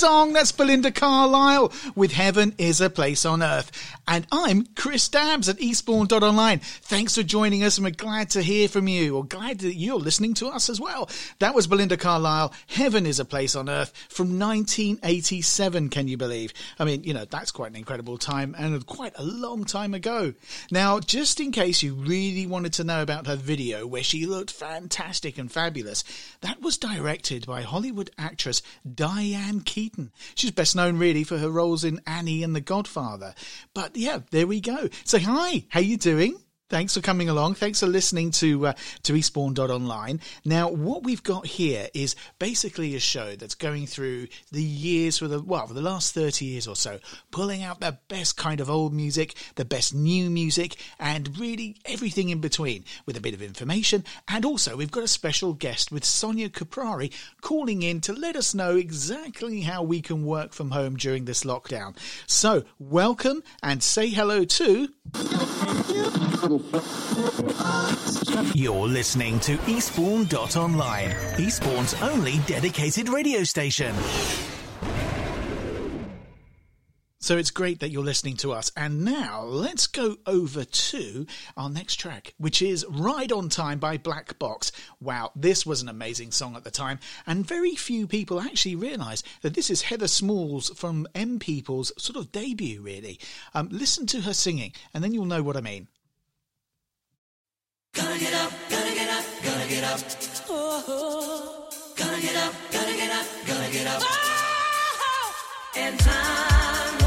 song. That's Belinda Carlisle with Heaven is a Place on Earth. And I'm Chris Dabbs at eastbourne.online. Thanks for joining us and we're glad to hear from you or glad that you're listening to us as well. That was Belinda Carlisle, Heaven is a Place on Earth from 1987, can you believe? I mean, you know, that's quite an incredible time and quite a long time ago. Now, just in case you really wanted to know about her video where she looked fantastic and fabulous, that was directed by Hollywood actress Diane Keaton. She's best known really for her roles in Annie and The Godfather. But yeah, there we go. So hi, how you doing? Thanks for coming along. Thanks for listening to uh, to Eastbourne.online. Now, what we've got here is basically a show that's going through the years for the well, for the last thirty years or so, pulling out the best kind of old music, the best new music, and really everything in between, with a bit of information. And also, we've got a special guest with Sonia Caprari calling in to let us know exactly how we can work from home during this lockdown. So, welcome and say hello to. You're listening to Eastbourne.online, Eastbourne's only dedicated radio station. So it's great that you're listening to us. And now let's go over to our next track, which is Ride on Time by Black Box. Wow, this was an amazing song at the time. And very few people actually realise that this is Heather Smalls from M People's sort of debut, really. Um, listen to her singing, and then you'll know what I mean. Gonna get up, gonna get up, gonna get up. Gonna get up, gonna get up, gonna get up. Oh, and time.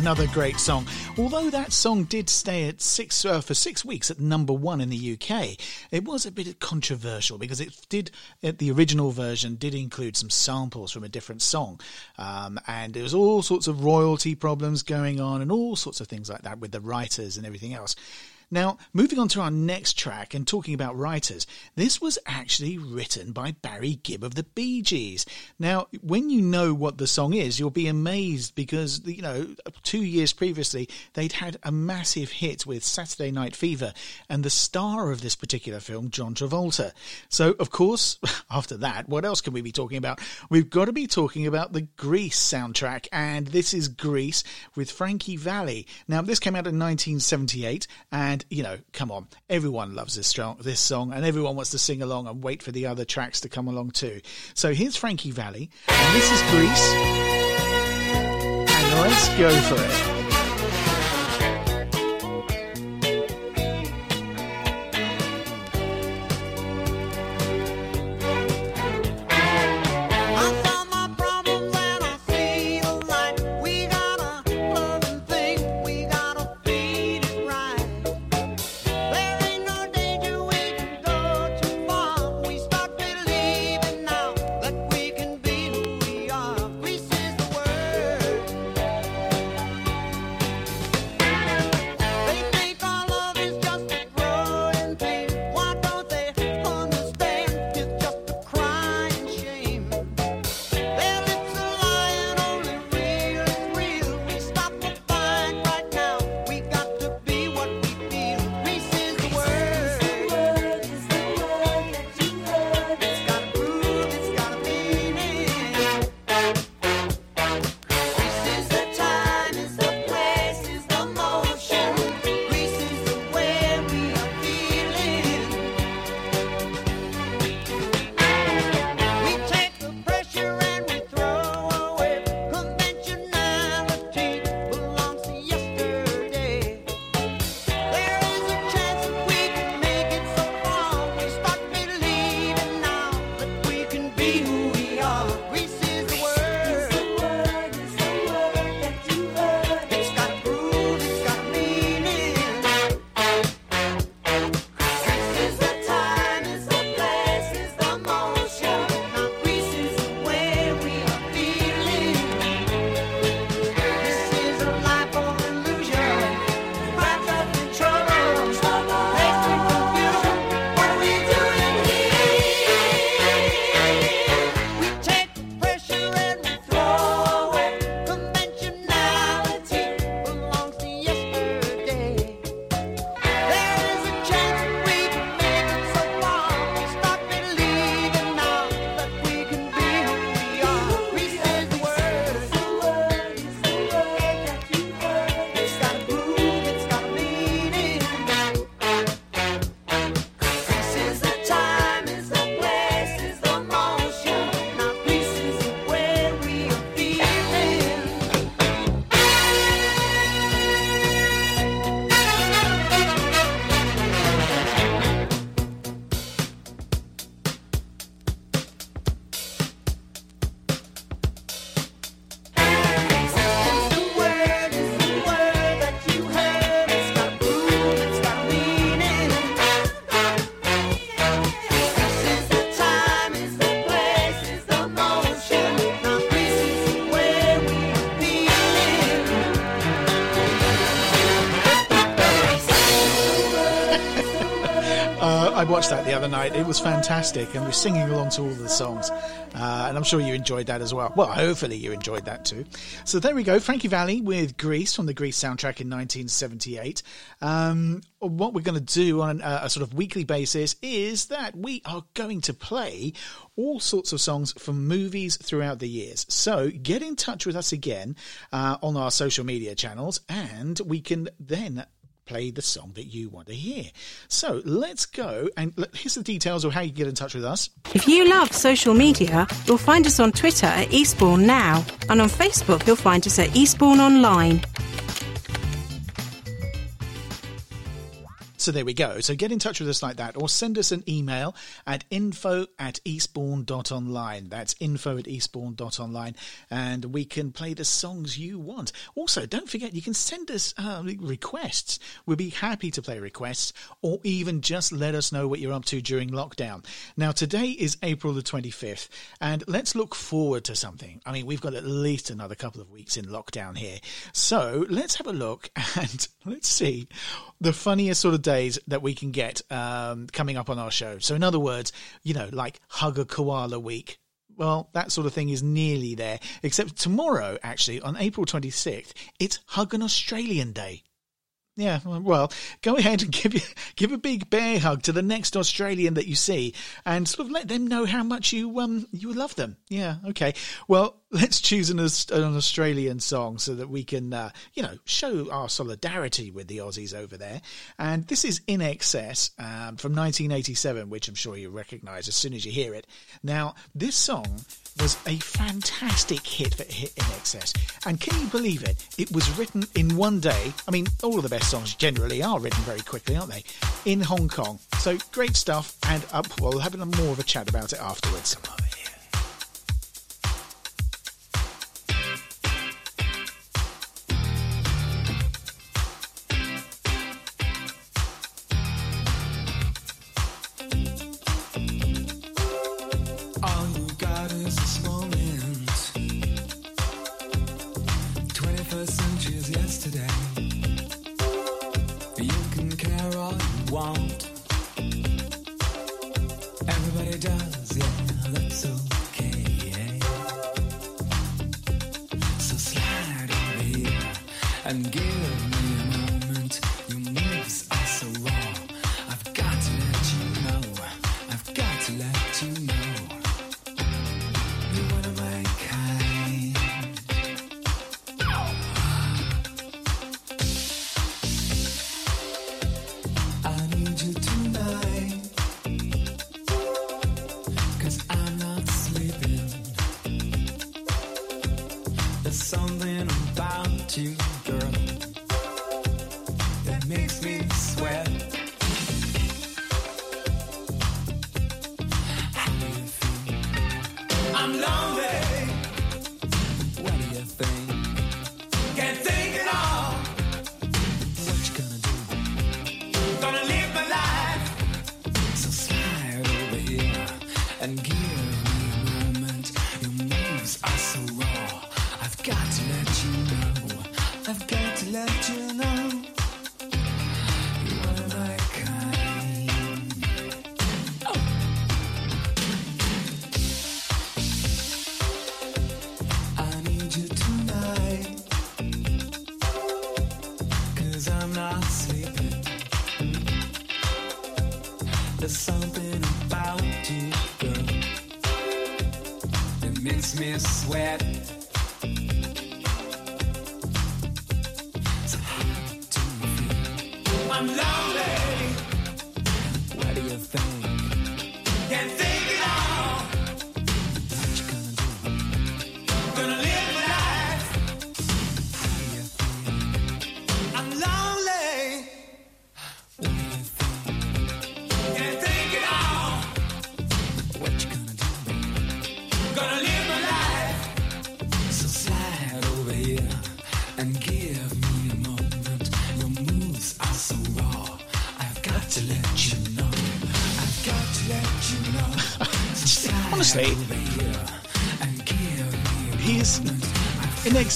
Another great song. Although that song did stay at six uh, for six weeks at number one in the UK, it was a bit controversial because it did. The original version did include some samples from a different song, um, and there was all sorts of royalty problems going on and all sorts of things like that with the writers and everything else. Now, moving on to our next track and talking about writers, this was actually written by Barry Gibb of the Bee Gees. Now, when you know what the song is, you'll be amazed because, you know, two years previously, they'd had a massive hit with Saturday Night Fever and the star of this particular film, John Travolta. So, of course, after that, what else can we be talking about? We've got to be talking about the Grease soundtrack, and this is Grease with Frankie Valli. Now, this came out in 1978, and and you know, come on, everyone loves this song, this song, and everyone wants to sing along and wait for the other tracks to come along too. So here's Frankie Valli, and this is Grease. and let's go for it. Other night. It was fantastic, and we're singing along to all the songs. Uh, and I'm sure you enjoyed that as well. Well, hopefully you enjoyed that too. So there we go, Frankie Valli with Grease from the Grease soundtrack in 1978. Um, what we're going to do on a, a sort of weekly basis is that we are going to play all sorts of songs from movies throughout the years. So get in touch with us again uh, on our social media channels, and we can then play the song that you want to hear. So let's go and here's the details of how you get in touch with us. If you love social media, you'll find us on Twitter at Eastbourne Now, and on Facebook, you'll find us at Eastbourne Online. So there we go. So get in touch with us like that or send us an email at info at eastbourne.online. That's info at eastbourne.online and we can play the songs you want. Also, don't forget you can send us uh, requests. We'll be happy to play requests or even just let us know what you're up to during lockdown. Now, today is April the 25th and let's look forward to something. I mean, we've got at least another couple of weeks in lockdown here. So let's have a look and let's see the funniest sort of that we can get um, coming up on our show. So, in other words, you know, like Hug a Koala Week. Well, that sort of thing is nearly there, except tomorrow, actually, on April 26th, it's Hug an Australian Day. Yeah, well, go ahead and give give a big bear hug to the next Australian that you see, and sort of let them know how much you um you love them. Yeah, okay. Well, let's choose an, an Australian song so that we can uh, you know show our solidarity with the Aussies over there. And this is INXS um, from 1987, which I'm sure you recognise as soon as you hear it. Now, this song was a fantastic hit for hit INXS. And can you believe it? It was written in one day. I mean, all of the best songs generally are written very quickly, aren't they? In Hong Kong. So great stuff. And uh, we'll have a more of a chat about it afterwards. There's something about you, girl, that makes me sweat. I'm lost. Let you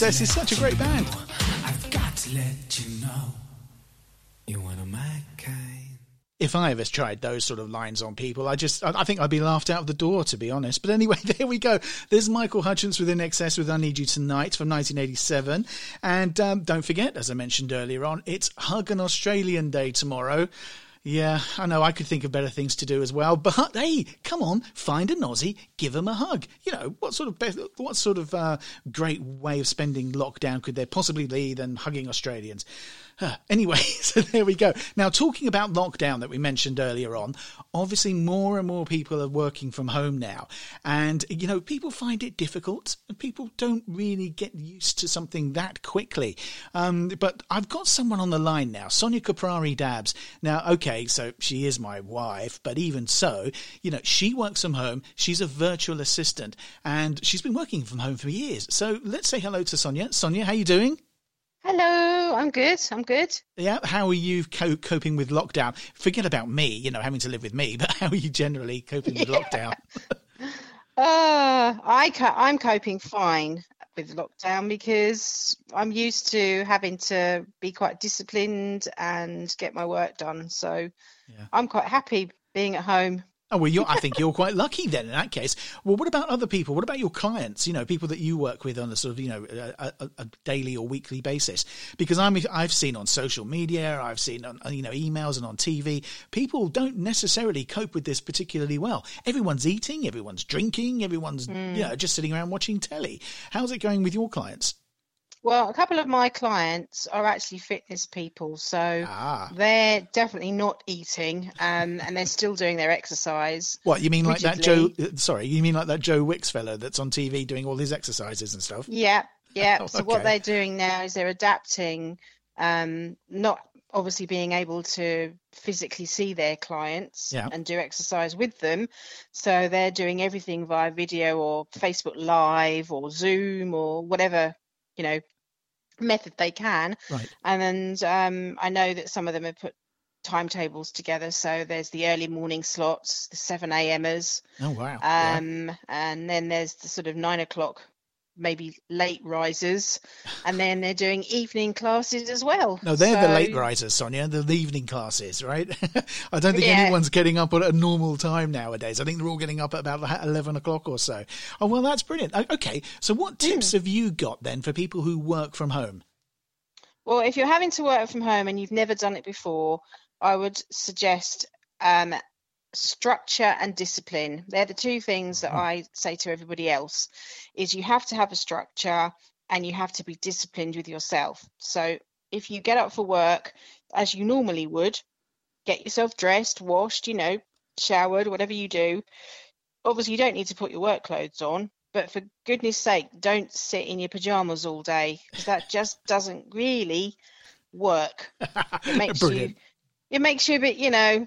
INXS is such a great band. I've got to let you know. You want to make If I ever tried those sort of lines on people, I just I think I'd be laughed out of the door, to be honest. But anyway, there we go. There's Michael Hutchence with INXS with "I Need You Tonight" from 1987, and um, don't forget, as I mentioned earlier on, it's Hug an Australian Day tomorrow. Yeah, I know I could think of better things to do as well, but hey, come on, find an Aussie, give him a hug. You know, what sort of be- what sort of uh, great way of spending lockdown could there possibly be than hugging Australians? Anyway, so there we go. Now, talking about lockdown that we mentioned earlier on, obviously more and more people are working from home now. And, you know, people find it difficult people don't really get used to something that quickly. Um, but I've got someone on the line now, Sonia Caprari Dabbs. Now, okay, so she is my wife, but even so, you know, she works from home. She's a virtual assistant and she's been working from home for years. So let's say hello to Sonia. Sonia, how are you doing? Hello, I'm good. I'm good. Yeah, how are you co- coping with lockdown? Forget about me, you know, having to live with me, but how are you generally coping with lockdown? uh, I co- I'm coping fine with lockdown because I'm used to having to be quite disciplined and get my work done. So yeah. I'm quite happy being at home Oh, well, you're, I think you're quite lucky then in that case. Well, what about other people? What about your clients? You know, people that you work with on a sort of, you know, a, a, a daily or weekly basis? Because I'm, I've seen on social media, I've seen on, you know, emails and on TV, people don't necessarily cope with this particularly well. Everyone's eating, everyone's drinking, everyone's, mm. you know, just sitting around watching telly. How's it going with your clients? Well, a couple of my clients are actually fitness people, so ah. they're definitely not eating, um, and they're still doing their exercise. What you mean, rigidly. like that Joe? Uh, sorry, you mean like that Joe Wicks fellow that's on TV doing all his exercises and stuff? Yeah, yeah. oh, so okay. what they're doing now is they're adapting, um, not obviously being able to physically see their clients yeah. and do exercise with them. So they're doing everything via video or Facebook Live or Zoom or whatever you know method they can. Right. And um, I know that some of them have put timetables together. So there's the early morning slots, the 7 a.m.ers. Oh, wow. Um, yeah. And then there's the sort of nine o'clock maybe late risers, and then they're doing evening classes as well. No, they're so... the late risers, Sonia. The evening classes, right? I don't think yeah. anyone's getting up at a normal time nowadays. I think they're all getting up at about eleven o'clock or so. Oh well, that's brilliant. Okay, so what hmm. tips mm. have you got then for people who work from home? Well, if you're having to work from home and you've never done it before, I would suggest um, structure and discipline. They're the two things that mm-hmm. i say to everybody else is you have to have a structure and you have to be disciplined with yourself. So if you get up for work as you normally would get yourself dressed washed you know showered whatever you do. Obviously you don't need to put your work clothes on but for goodness sake don't sit in your pajamas all day because that just doesn't really work. It makes you it makes you a bit you know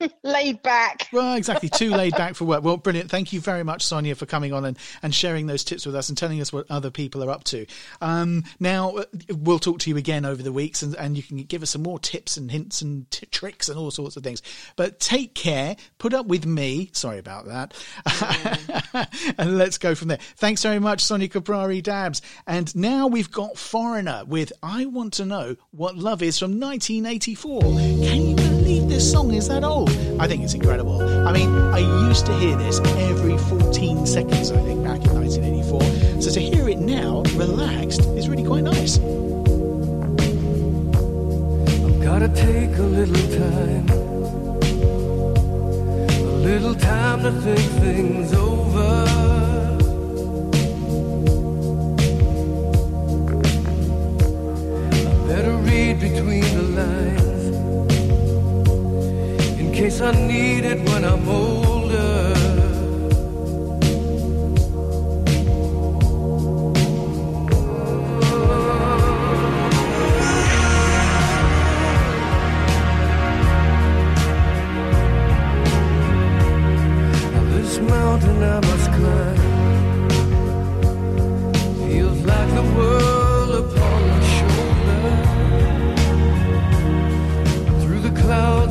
laid back. Well, exactly. Too laid back for work. Well, brilliant. Thank you very much, Sonia, for coming on and, and sharing those tips with us and telling us what other people are up to. Um, now, uh, we'll talk to you again over the weeks and, and you can give us some more tips and hints and t- tricks and all sorts of things. But take care. Put up with me. Sorry about that. Mm. and let's go from there. Thanks very much, Sonia Caprari Dabbs. And now we've got Foreigner with I Want to Know What Love Is from 1984. Can you believe this song is that old? I think it's incredible. I mean, I used to hear this every 14 seconds, I think, back in 1984. So to hear it now, relaxed, is really quite nice. I've gotta take a little time, a little time to think things over. I better read between the lines case I need it when I'm older. Now this mountain I must climb feels like the world upon my shoulder. Through the clouds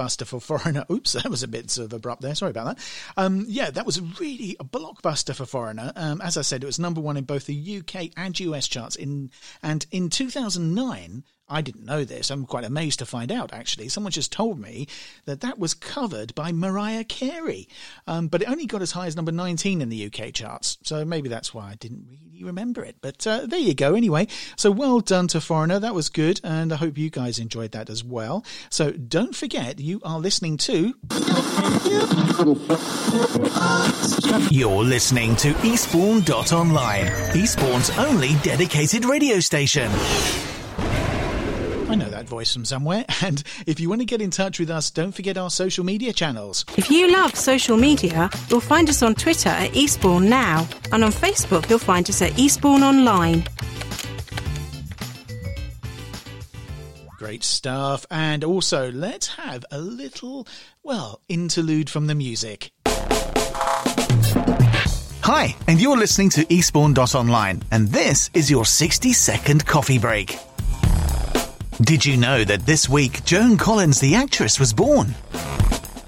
blockbuster for Foreigner. Oops, that was a bit sort of abrupt there. Sorry about that. Um, yeah, that was really a blockbuster for Foreigner. Um, as I said, it was number one in both the UK and US charts. In And in 2009, I didn't know this. I'm quite amazed to find out, actually. Someone just told me that that was covered by Mariah Carey. Um, but it only got as high as number 19 in the UK charts. So maybe that's why I didn't really remember it. But uh, there you go, anyway. So well done to Foreigner. That was good. And I hope you guys enjoyed that as well. So don't forget, you are listening to. You're listening to Eastbourne.online, Eastbourne's only dedicated radio station. I know that voice from somewhere. And if you want to get in touch with us, don't forget our social media channels. If you love social media, you'll find us on Twitter at Eastbourne Now, and on Facebook, you'll find us at Eastbourne Online. Great stuff. And also, let's have a little, well, interlude from the music. Hi, and you're listening to Eastbourne.online, and this is your 60 second coffee break. Did you know that this week Joan Collins, the actress, was born?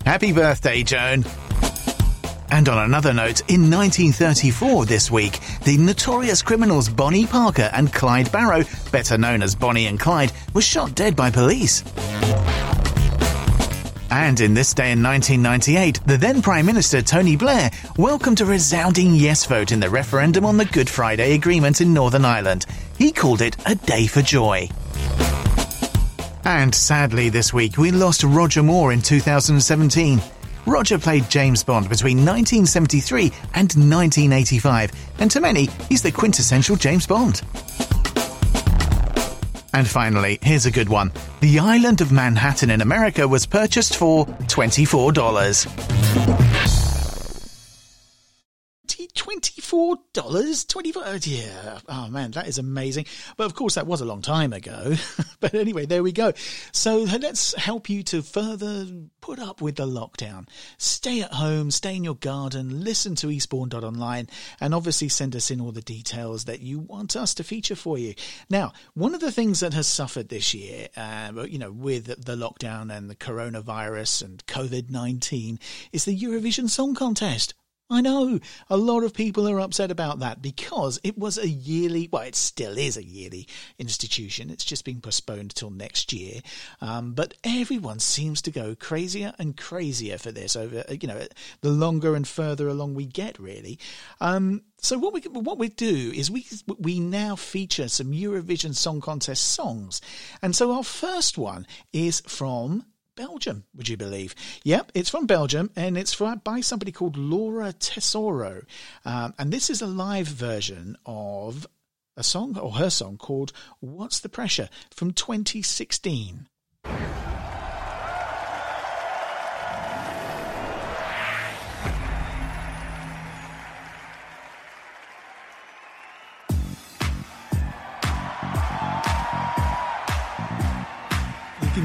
Happy birthday, Joan! And on another note, in 1934 this week, the notorious criminals Bonnie Parker and Clyde Barrow, better known as Bonnie and Clyde, were shot dead by police. And in this day in 1998, the then Prime Minister Tony Blair welcomed a resounding yes vote in the referendum on the Good Friday Agreement in Northern Ireland. He called it a day for joy. And sadly, this week we lost Roger Moore in 2017. Roger played James Bond between 1973 and 1985, and to many, he's the quintessential James Bond. And finally, here's a good one. The island of Manhattan in America was purchased for $24. Twenty-four dollars, twenty-four. Yeah. Oh man, that is amazing. But of course, that was a long time ago. but anyway, there we go. So let's help you to further put up with the lockdown. Stay at home, stay in your garden, listen to Eastbourne.online, and obviously send us in all the details that you want us to feature for you. Now, one of the things that has suffered this year, uh, you know, with the lockdown and the coronavirus and COVID nineteen, is the Eurovision Song Contest. I know a lot of people are upset about that because it was a yearly, well, it still is a yearly institution. It's just been postponed till next year. Um, but everyone seems to go crazier and crazier for this over, you know, the longer and further along we get, really. Um, so what we what we do is we we now feature some Eurovision Song Contest songs, and so our first one is from Belgium, would you believe? Yep, it's from Belgium and it's from, by somebody called Laura Tesoro. Um, and this is a live version of a song or her song called What's the Pressure from 2016.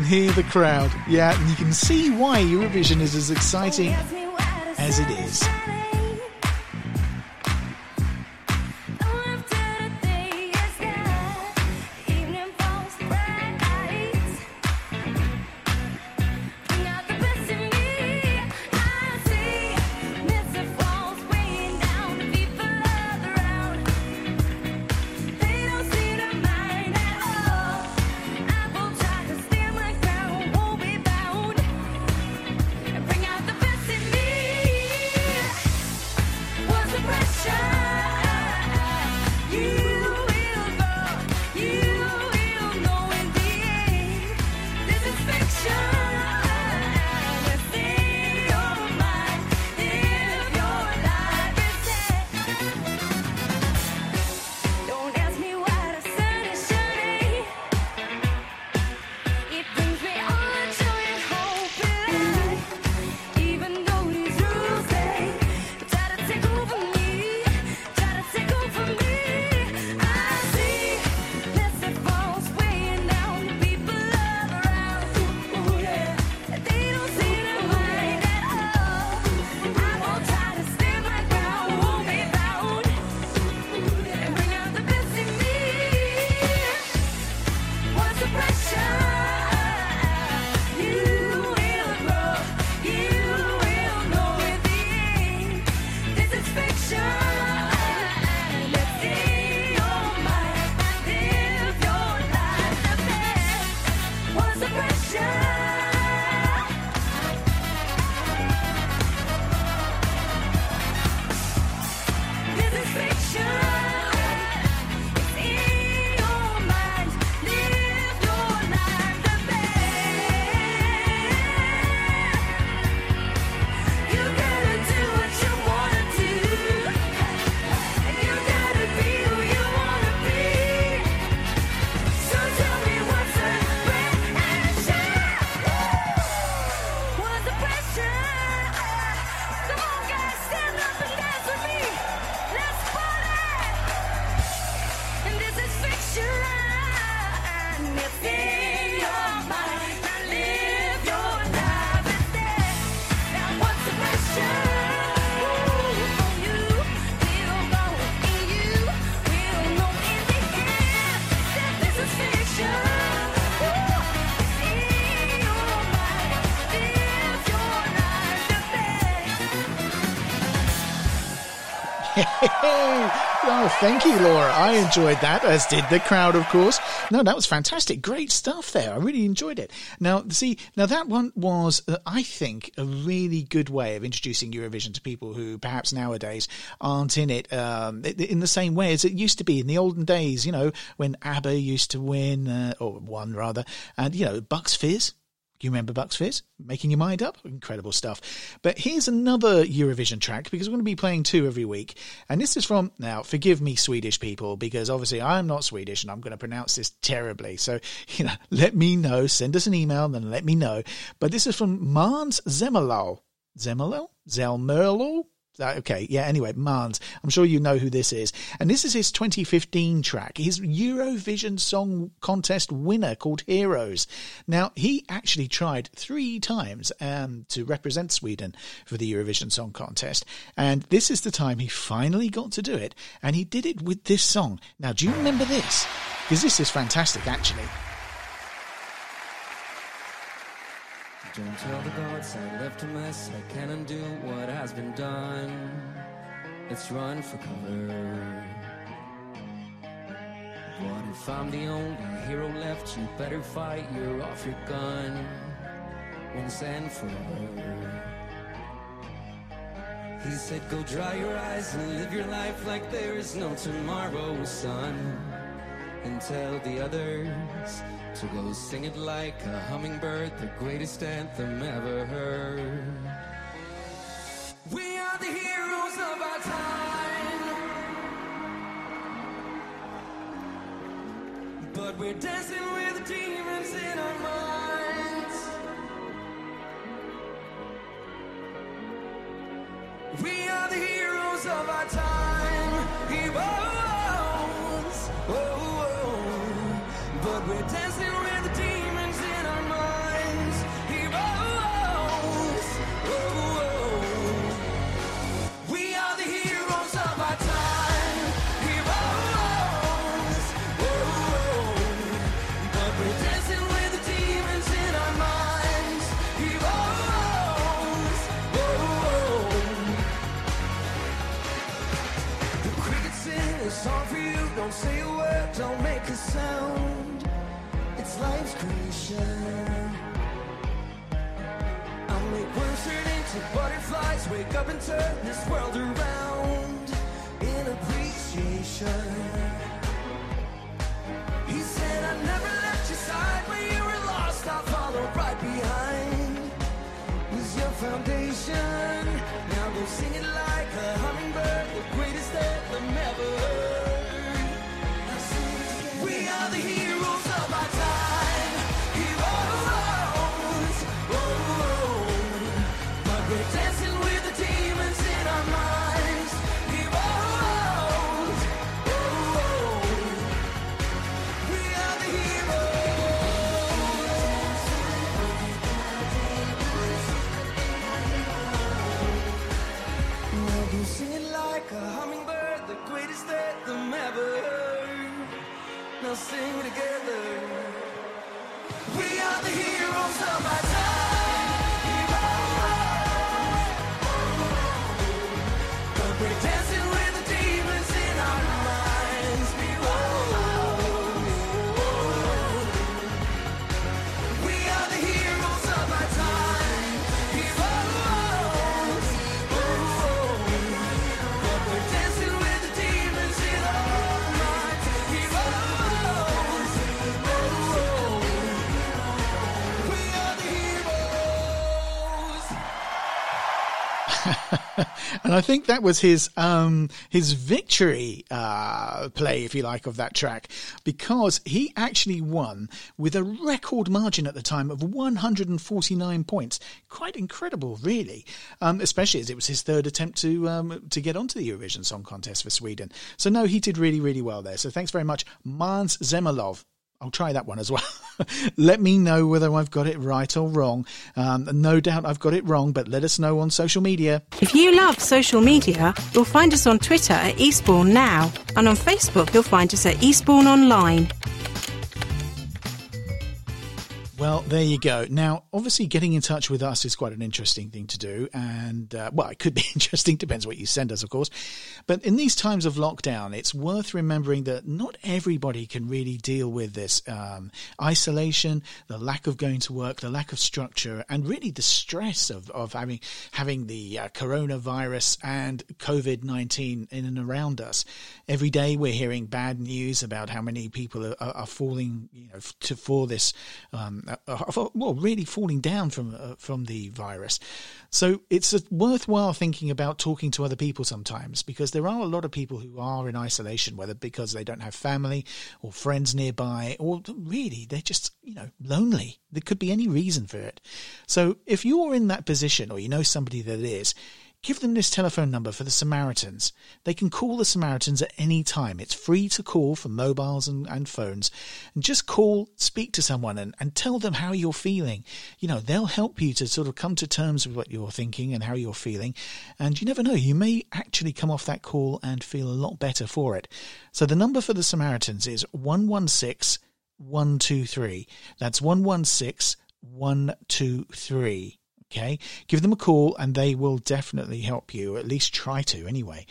Hear the crowd. Yeah, and you can see why Eurovision is as exciting as it is. Thank you, Laura. I enjoyed that, as did the crowd, of course. No, that was fantastic. Great stuff there. I really enjoyed it. Now, see, now that one was, uh, I think, a really good way of introducing Eurovision to people who perhaps nowadays aren't in it um, in the same way as it used to be in the olden days, you know, when ABBA used to win, uh, or won rather, and, you know, Bucks Fizz you remember Bucks Fizz? Making your mind up? Incredible stuff. But here's another Eurovision track because we're going to be playing two every week. And this is from, now, forgive me, Swedish people, because obviously I'm not Swedish and I'm going to pronounce this terribly. So, you know, let me know. Send us an email and then let me know. But this is from Måns Zelmerlöw. Zelmerlöw? Zelmerlöw? Okay, yeah, anyway, Måns. I'm sure you know who this is. And this is his 2015 track, his Eurovision Song Contest winner called Heroes. Now, he actually tried three times um, to represent Sweden for the Eurovision Song Contest. And this is the time he finally got to do it. And he did it with this song. Now, do you remember this? Because this is fantastic, actually. Don't tell the gods I left a mess. I can't undo what has been done. Let's run for cover. What if I'm the only hero left? You better fight. You're off your gun once and forever. He said, Go dry your eyes and live your life like there is no tomorrow, son. And tell the others to go sing it like a hummingbird, the greatest anthem ever heard. We are the heroes of our time. But we're dancing with demons in our minds. We are the heroes of our time. And I think that was his um, his victory uh, play, if you like, of that track, because he actually won with a record margin at the time of 149 points. Quite incredible, really, um, especially as it was his third attempt to um, to get onto the Eurovision Song Contest for Sweden. So no, he did really, really well there. So thanks very much, Måns Zelmerlöw. I'll try that one as well. let me know whether I've got it right or wrong. Um, no doubt I've got it wrong, but let us know on social media. If you love social media, you'll find us on Twitter at Eastbourne Now, and on Facebook you'll find us at Eastbourne Online. Well, there you go. Now, obviously, getting in touch with us is quite an interesting thing to do. And, uh, well, it could be interesting, depends what you send us, of course. But in these times of lockdown, it's worth remembering that not everybody can really deal with this um, isolation, the lack of going to work, the lack of structure, and really the stress of, of having, having the uh, coronavirus and COVID 19 in and around us. Every day, we're hearing bad news about how many people are, are falling you know, to, for this. Um, well, really falling down from uh, from the virus. So it's worthwhile thinking about talking to other people sometimes because there are a lot of people who are in isolation, whether because they don't have family or friends nearby, or really they're just you know lonely. There could be any reason for it. So if you're in that position or you know somebody that is give them this telephone number for the Samaritans. They can call the Samaritans at any time. It's free to call for mobiles and, and phones. And just call, speak to someone and, and tell them how you're feeling. You know, they'll help you to sort of come to terms with what you're thinking and how you're feeling. And you never know, you may actually come off that call and feel a lot better for it. So the number for the Samaritans is 116 123. That's 116 123. Okay, give them a call and they will definitely help you, at least try to anyway.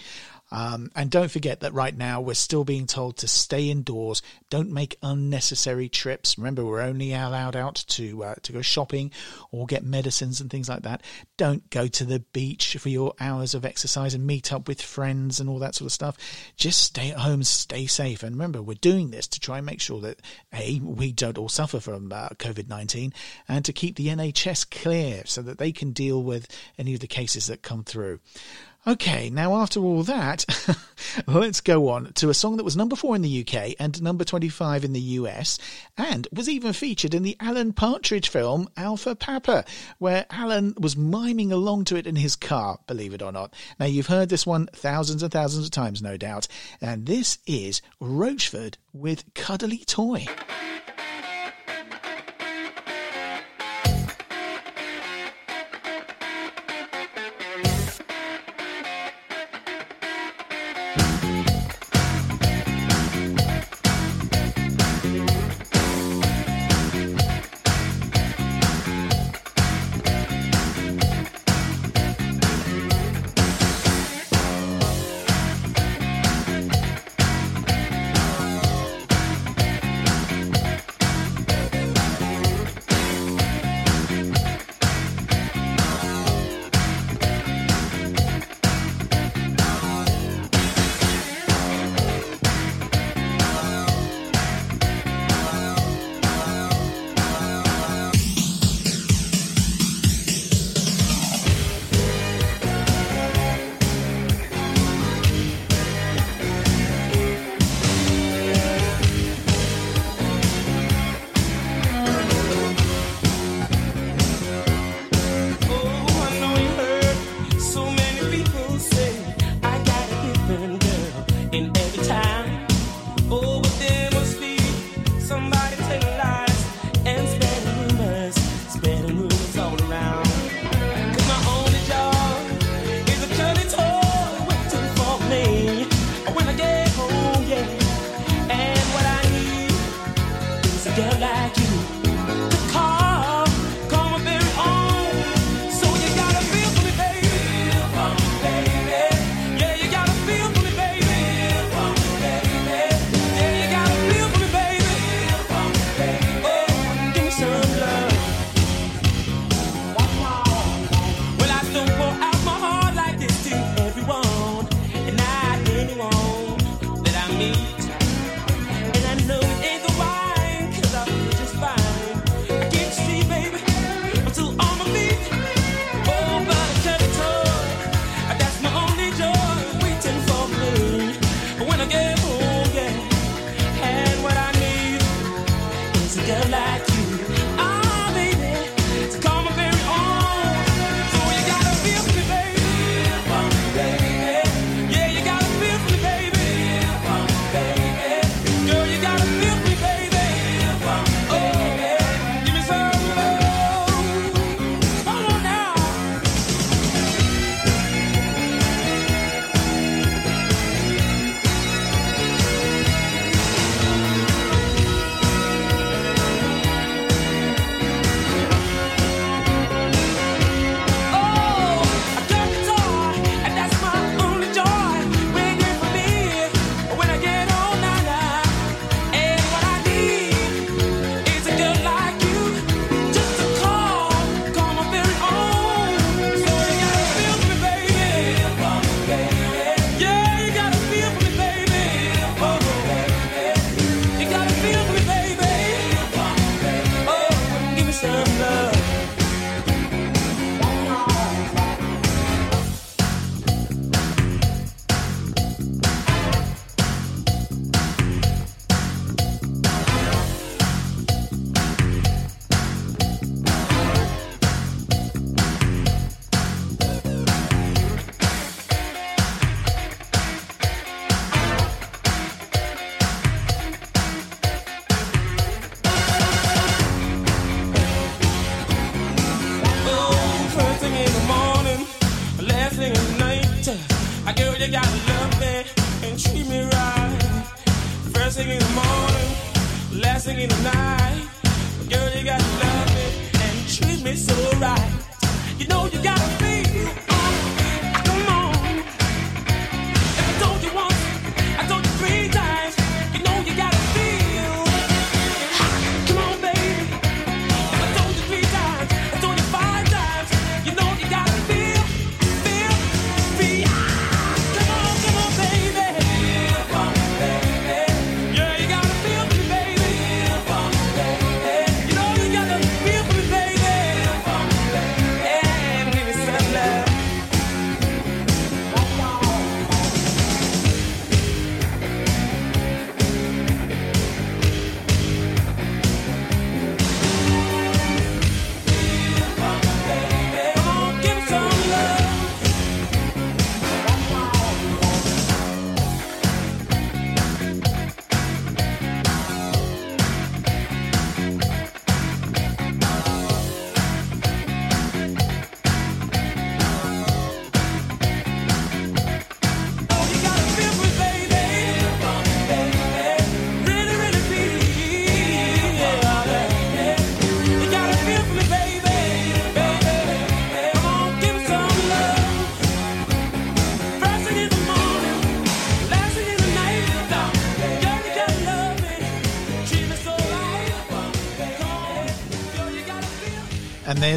Um, and don't forget that right now we're still being told to stay indoors. Don't make unnecessary trips. Remember, we're only allowed out to uh, to go shopping or get medicines and things like that. Don't go to the beach for your hours of exercise and meet up with friends and all that sort of stuff. Just stay at home, stay safe. And remember, we're doing this to try and make sure that a we don't all suffer from uh, COVID nineteen, and to keep the NHS clear so that they can deal with any of the cases that come through. Okay, now after all that, let's go on to a song that was number four in the UK and number 25 in the US, and was even featured in the Alan Partridge film Alpha Papa, where Alan was miming along to it in his car, believe it or not. Now, you've heard this one thousands and thousands of times, no doubt, and this is Roachford with Cuddly Toy.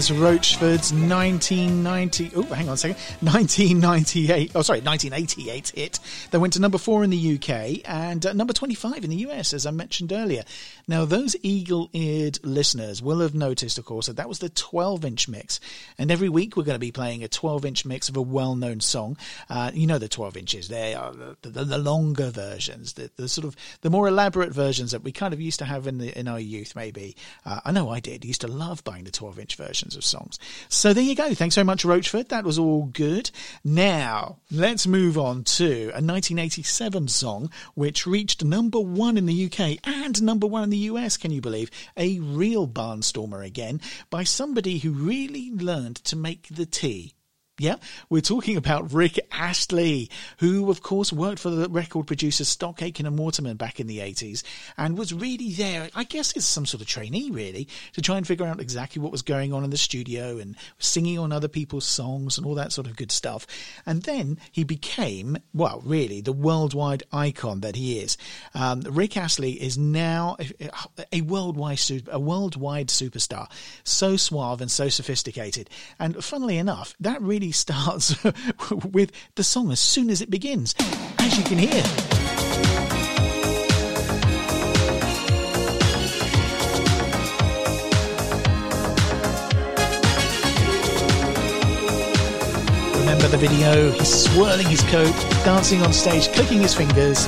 Roachford's 1990. Oh, hang on a second. 1998. Oh, sorry, 1988 hit that went to number four in the UK and uh, number 25 in the US, as I mentioned earlier. Now, those eagle eared listeners will have noticed, of course, that that was the 12 inch mix. And every week we're going to be playing a 12 inch mix of a well known song. Uh, you know the 12 inches, they are the, the, the longer versions, the, the sort of the more elaborate versions that we kind of used to have in the in our youth, maybe. Uh, I know I did. I used to love buying the 12 inch versions of songs. So there you go. Thanks very much, Roachford. That was all good. Now, let's move on to a 1987 song which reached number one in the UK and number one in the US, can you believe? A real barnstormer again by somebody who really learned to make the tea. Yeah, we're talking about Rick Astley, who, of course, worked for the record producer Stock Aitken and Waterman back in the 80s and was really there, I guess as some sort of trainee, really, to try and figure out exactly what was going on in the studio and singing on other people's songs and all that sort of good stuff. And then he became, well, really, the worldwide icon that he is. Um, Rick Astley is now a, worldwide a worldwide superstar, so suave and so sophisticated. And funnily enough, that really starts with the song as soon as it begins, as you can hear. Remember the video? He's swirling his coat, dancing on stage, clicking his fingers.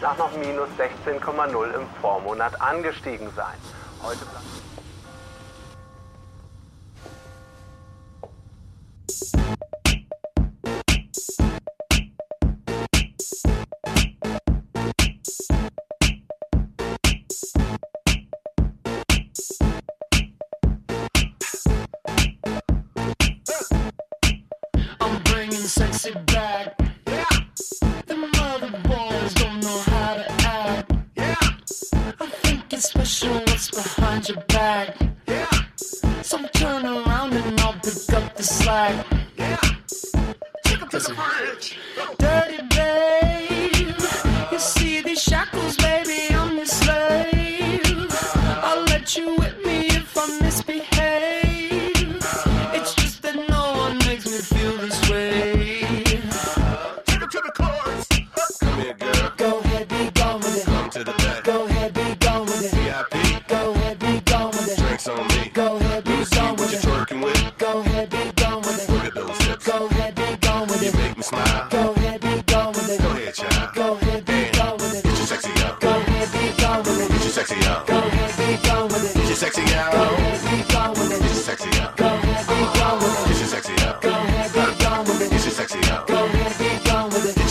Nach noch minus 16,0 im Vormonat angestiegen sein. Heute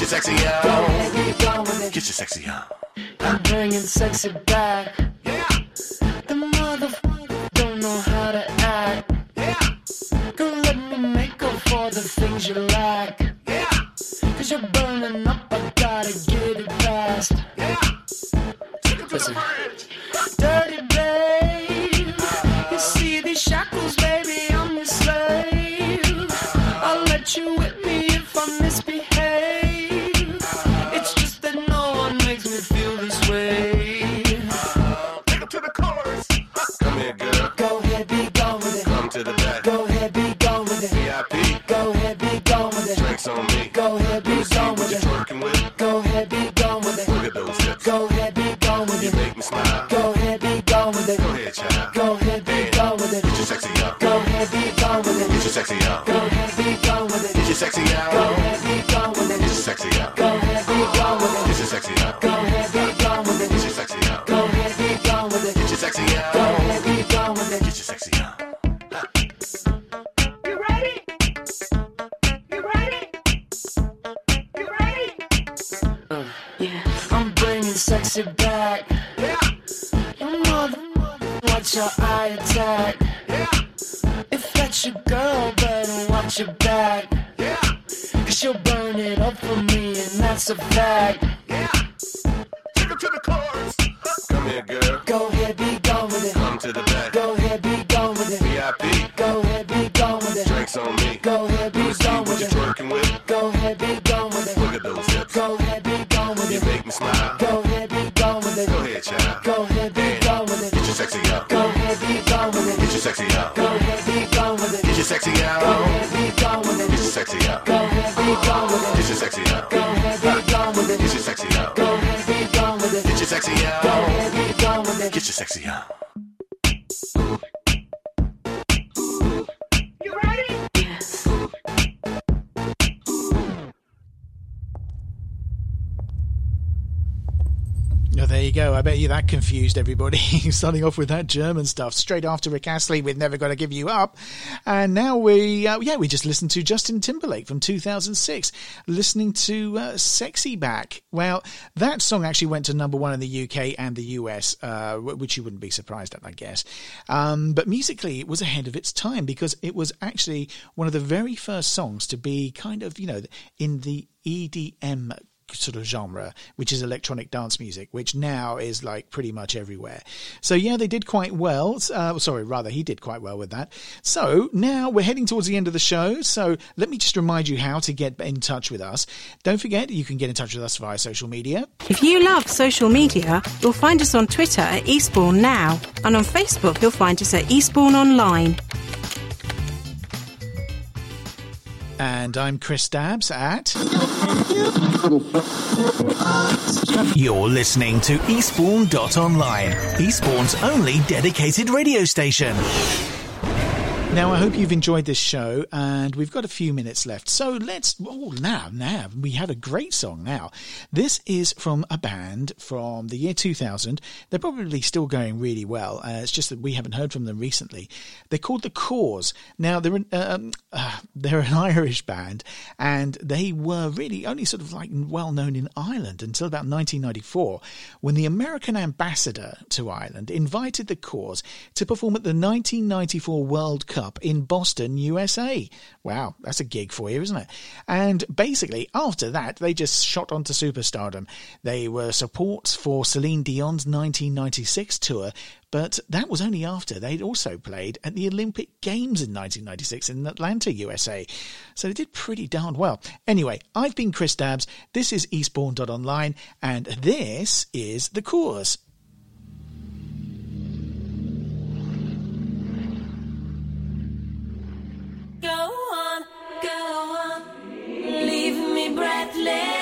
sexy Go out. ahead, be gone with it. Get your sexy out. I'm bringing sexy back. Yeah. The motherfucker don't know how to act. Yeah. Girl, let me make up for the things you lack. Yeah. Get your sexy out. Go ahead, be gone with it. Get your sexy Go out. ahead, be gone with Get your sexy out. Go ahead, be gone with Get your sexy out. Go ahead, be gone with Get your sexy out. Go ahead, be gone with it. Get your sexy Go out. ahead, be gone with it. Get your sexy out. There you go. I bet you that confused everybody. Starting off with that German stuff straight after Rick Astley with "Never Gonna Give You Up," and now we, uh, yeah, we just listened to Justin Timberlake from 2006, listening to uh, "Sexy Back." Well, that song actually went to number one in the UK and the US, uh, which you wouldn't be surprised at, I guess. Um, but musically, it was ahead of its time because it was actually one of the very first songs to be kind of, you know, in the EDM sort of genre, which is electronic dance music, which now is like pretty much everywhere. So yeah, they did quite well. Uh, sorry, rather, he did quite well with that. So now we're heading towards the end of the show. So let me just remind you how to get in touch with us. Don't forget, you can get in touch with us via social media. If you love social media, you'll find us on Twitter at Eastbourne Now, and on Facebook you'll find us at Eastbourne Online. And I'm Chris Dabbs at. You're listening to Eastbourne.online, Eastbourne's only dedicated radio station. Now, I hope you've enjoyed this show, and we've got a few minutes left. So let's. Oh, now, now, we have a great song now. This is from a band from the year 2000. They're probably still going really well. Uh, it's just that we haven't heard from them recently. They're called The Corrs. Now, they're an, um, uh, they're an Irish band, and they were really only sort of like well known in Ireland until about 1994, when the American ambassador to Ireland invited The Corrs to perform at the 1994 World Cup in Boston, USA. Wow, that's a gig for you, isn't it? And basically, after that, they just shot onto superstardom. They were supports for Celine Dion's 1996 tour, but that was only after they'd also played at the Olympic Games in 1996 in Atlanta, USA. So they did pretty darn well. Anyway, I've been Chris Dabbs. This is Eastbourne.online, and this is The Corrs. Breathless.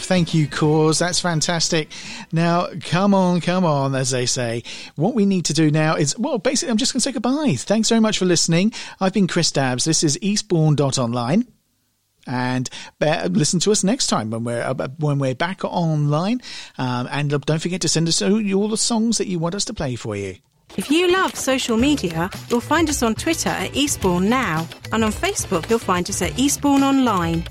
Stuff. Thank you, Corrs. That's fantastic. Now, come on, come on, as they say. What we need to do now is, well, basically, I'm just going to say goodbye. Thanks very much for listening. I've been Chris Dabbs. This is Eastbourne.online. And listen to us next time when we're when we're back online. Um, and don't forget to send us all all the songs that you want us to play for you. If you love social media, you'll find us on Twitter at Eastbourne Now, and on Facebook you'll find us at Eastbourne Online.